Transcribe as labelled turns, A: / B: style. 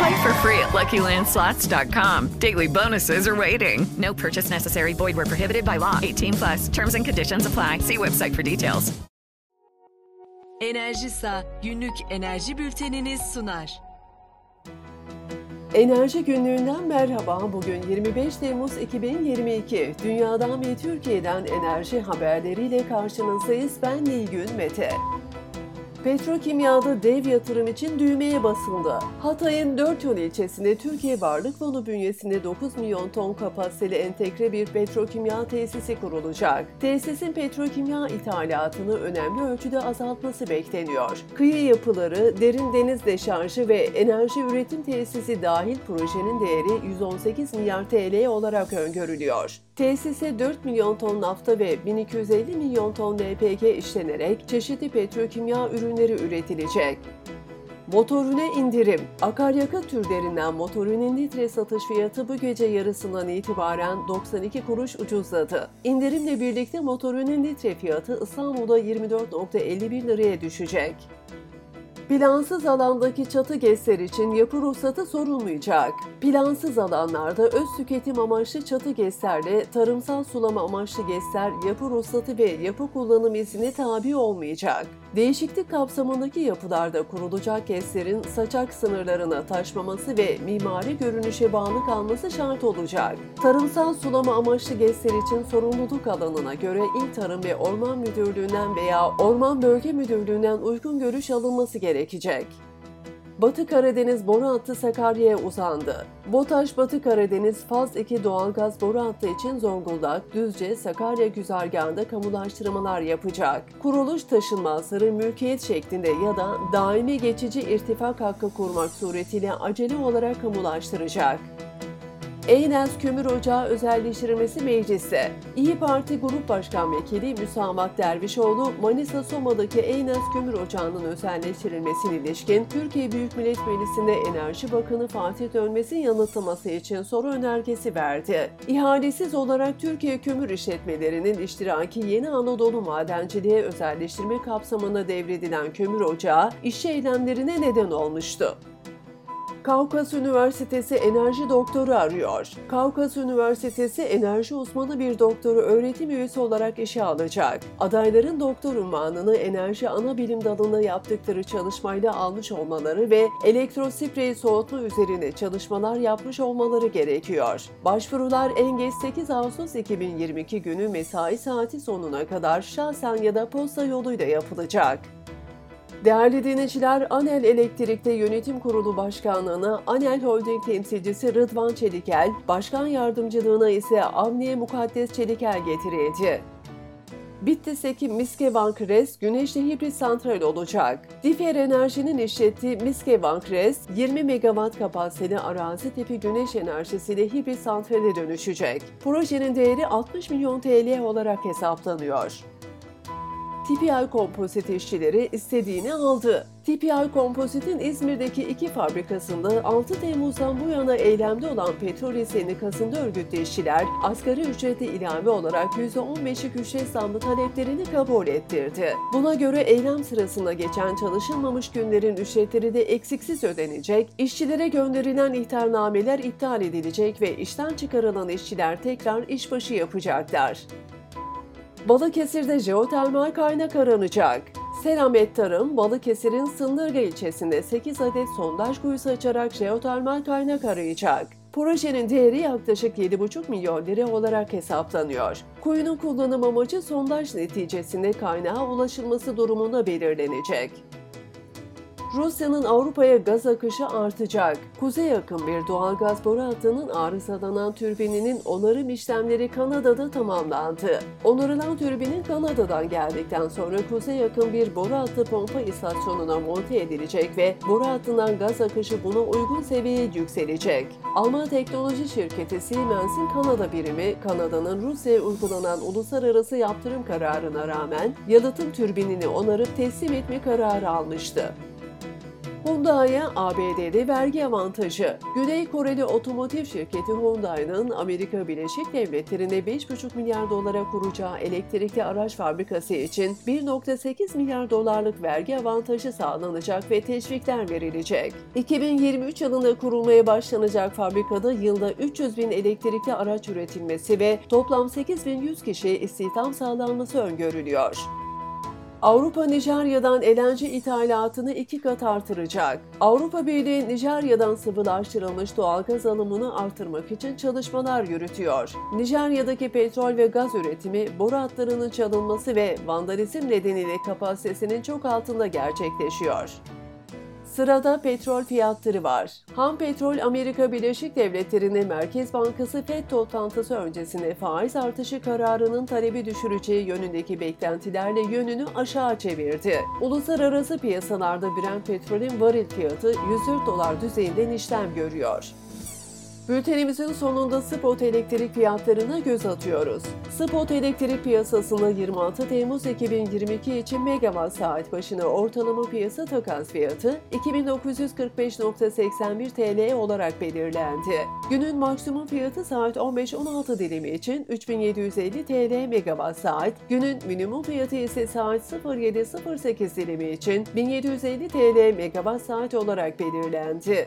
A: Play for free at LuckyLandSlots.com. Daily bonuses are waiting. No purchase necessary. Void where prohibited by law. 18 plus. Terms and conditions apply. See website for details.
B: Enerjisa günlük enerji bülteniniz sunar.
C: Enerji günlüğünden merhaba. Bugün 25 Temmuz 2022. Dünyadan ve Türkiye'den enerji haberleriyle karşınızdayız. Ben Nilgün Mete. Petrokimyada dev yatırım için düğmeye basıldı. Hatay'ın 4 yol ilçesinde Türkiye Varlık Fonu bünyesinde 9 milyon ton kapasiteli entegre bir petrokimya tesisi kurulacak. Tesisin petrokimya ithalatını önemli ölçüde azaltması bekleniyor. Kıyı yapıları, derin deniz deşarjı ve enerji üretim tesisi dahil projenin değeri 118 milyar TL olarak öngörülüyor. Tesise 4 milyon ton nafta ve 1250 milyon ton LPG işlenerek çeşitli petrokimya ürünleri üretilecek. Motorine indirim. Akaryakıt türlerinden motorinin litre satış fiyatı bu gece yarısından itibaren 92 kuruş ucuzladı. İndirimle birlikte motorinin litre fiyatı İstanbul'da 24.51 liraya düşecek. Plansız alandaki çatı GES'ler için yapı ruhsatı sorulmayacak. Plansız alanlarda öz tüketim amaçlı çatı GES'lerle tarımsal sulama amaçlı GES'ler yapı ruhsatı ve yapı kullanım izni tabi olmayacak. Değişiklik kapsamındaki yapılarda kurulacak GES'lerin saçak sınırlarına taşmaması ve mimari görünüşe bağlı kalması şart olacak. Tarımsal sulama amaçlı GES'ler için sorumluluk alanına göre İl Tarım ve Orman Müdürlüğü'nden veya Orman Bölge Müdürlüğü'nden uygun görüş alınması gerekecek. Batı Karadeniz boru hattı Sakarya'ya uzandı. BOTAŞ Batı Karadeniz Faz 2 doğalgaz boru hattı için Zonguldak, Düzce, Sakarya güzergahında kamulaştırmalar yapacak. Kuruluş taşınmazları mülkiyet şeklinde ya da daimi geçici irtifak hakkı kurmak suretiyle acele olarak kamulaştıracak. Eynez Kömür Ocağı özelleştirilmesi mecliste. İyi Parti Grup Başkan Vekili Müsavat Dervişoğlu, Manisa Soma'daki Eynez Kömür Ocağı'nın özelleştirilmesine ilişkin Türkiye Büyük Millet Meclisi'nde Enerji Bakanı Fatih Dönmez'in yanıtlaması için soru önergesi verdi. İhalesiz olarak Türkiye Kömür İşletmelerinin iştiraki Yeni Anadolu Madenciliğe özelleştirme kapsamında devredilen kömür ocağı iş eylemlerine neden olmuştu. Kavkas Üniversitesi enerji doktoru arıyor. Kavkas Üniversitesi enerji uzmanı bir doktoru öğretim üyesi olarak işe alacak. Adayların doktor unvanını enerji ana bilim dalında yaptıkları çalışmayla almış olmaları ve elektrosprey soğutma üzerine çalışmalar yapmış olmaları gerekiyor. Başvurular en geç 8 Ağustos 2022 günü mesai saati sonuna kadar şahsen ya da posta yoluyla yapılacak. Değerli dinleyiciler, Anel Elektrik'te yönetim kurulu başkanlığına Anel Holding temsilcisi Rıdvan Çelikel, başkan yardımcılığına ise Avniye Mukaddes Çelikel getirildi. Bitlis'teki Miskevan Kres güneşli hibrit santral olacak. Difer Enerji'nin işlettiği Miskevan Kres 20 megawatt kapasiteli arazi tipi güneş enerjisiyle hibrit santrale dönüşecek. Projenin değeri 60 milyon TL olarak hesaplanıyor. TPI Kompozit işçileri istediğini aldı. TPI Kompozit'in İzmir'deki iki fabrikasında 6 Temmuz'dan bu yana eylemde olan petrol sendikasında örgütlü işçiler asgari ücrete ilave olarak %15'lik ücret zammı taleplerini kabul ettirdi. Buna göre eylem sırasında geçen çalışılmamış günlerin ücretleri de eksiksiz ödenecek, işçilere gönderilen ihtarnameler iptal edilecek ve işten çıkarılan işçiler tekrar işbaşı yapacaklar. Balıkesir'de jeotermal kaynak aranacak. Selamet Tarım, Balıkesir'in Sındırga ilçesinde 8 adet sondaj kuyusu açarak jeotermal kaynak arayacak. Projenin değeri yaklaşık 7,5 milyon lira olarak hesaplanıyor. Kuyunun kullanım amacı sondaj neticesinde kaynağa ulaşılması durumunda belirlenecek. Rusya'nın Avrupa'ya gaz akışı artacak. Kuzey akım bir doğal gaz boru hattının arızalanan türbininin onarım işlemleri Kanada'da tamamlandı. Onarılan türbinin Kanada'dan geldikten sonra kuzey akım bir boru hattı pompa istasyonuna monte edilecek ve boru hattından gaz akışı buna uygun seviyeye yükselecek. Alman teknoloji şirketi Siemens'in Kanada birimi, Kanada'nın Rusya'ya uygulanan uluslararası yaptırım kararına rağmen yalıtım türbinini onarıp teslim etme kararı almıştı. Hyundai'ye ABD'de vergi avantajı. Güney Koreli otomotiv şirketi Hyundai'nin Amerika Birleşik Devletleri'ne 5,5 milyar dolara kuracağı elektrikli araç fabrikası için 1,8 milyar dolarlık vergi avantajı sağlanacak ve teşvikler verilecek. 2023 yılında kurulmaya başlanacak fabrikada yılda 300 bin elektrikli araç üretilmesi ve toplam 8100 kişiye istihdam sağlanması öngörülüyor. Avrupa Nijerya'dan LNG ithalatını iki kat artıracak. Avrupa Birliği Nijerya'dan sıvılaştırılmış doğalgaz alımını artırmak için çalışmalar yürütüyor. Nijerya'daki petrol ve gaz üretimi boru hatlarının çalınması ve vandalizm nedeniyle kapasitesinin çok altında gerçekleşiyor. Sırada petrol fiyatları var. Ham petrol Amerika Birleşik Devletleri'nin Merkez Bankası FED toplantısı öncesinde faiz artışı kararının talebi düşüreceği yönündeki beklentilerle yönünü aşağı çevirdi. Uluslararası piyasalarda Brent petrolün varil fiyatı 104 dolar düzeyinden işlem görüyor. Bültenimizin sonunda spot elektrik fiyatlarına göz atıyoruz. Spot elektrik piyasasında 26 Temmuz 2022 için megawatt saat başına ortalama piyasa takas fiyatı 2945.81 TL olarak belirlendi. Günün maksimum fiyatı saat 15-16 dilimi için 3750 TL megawatt saat, günün minimum fiyatı ise saat 07.08 dilimi için 1750 TL megawatt saat olarak belirlendi.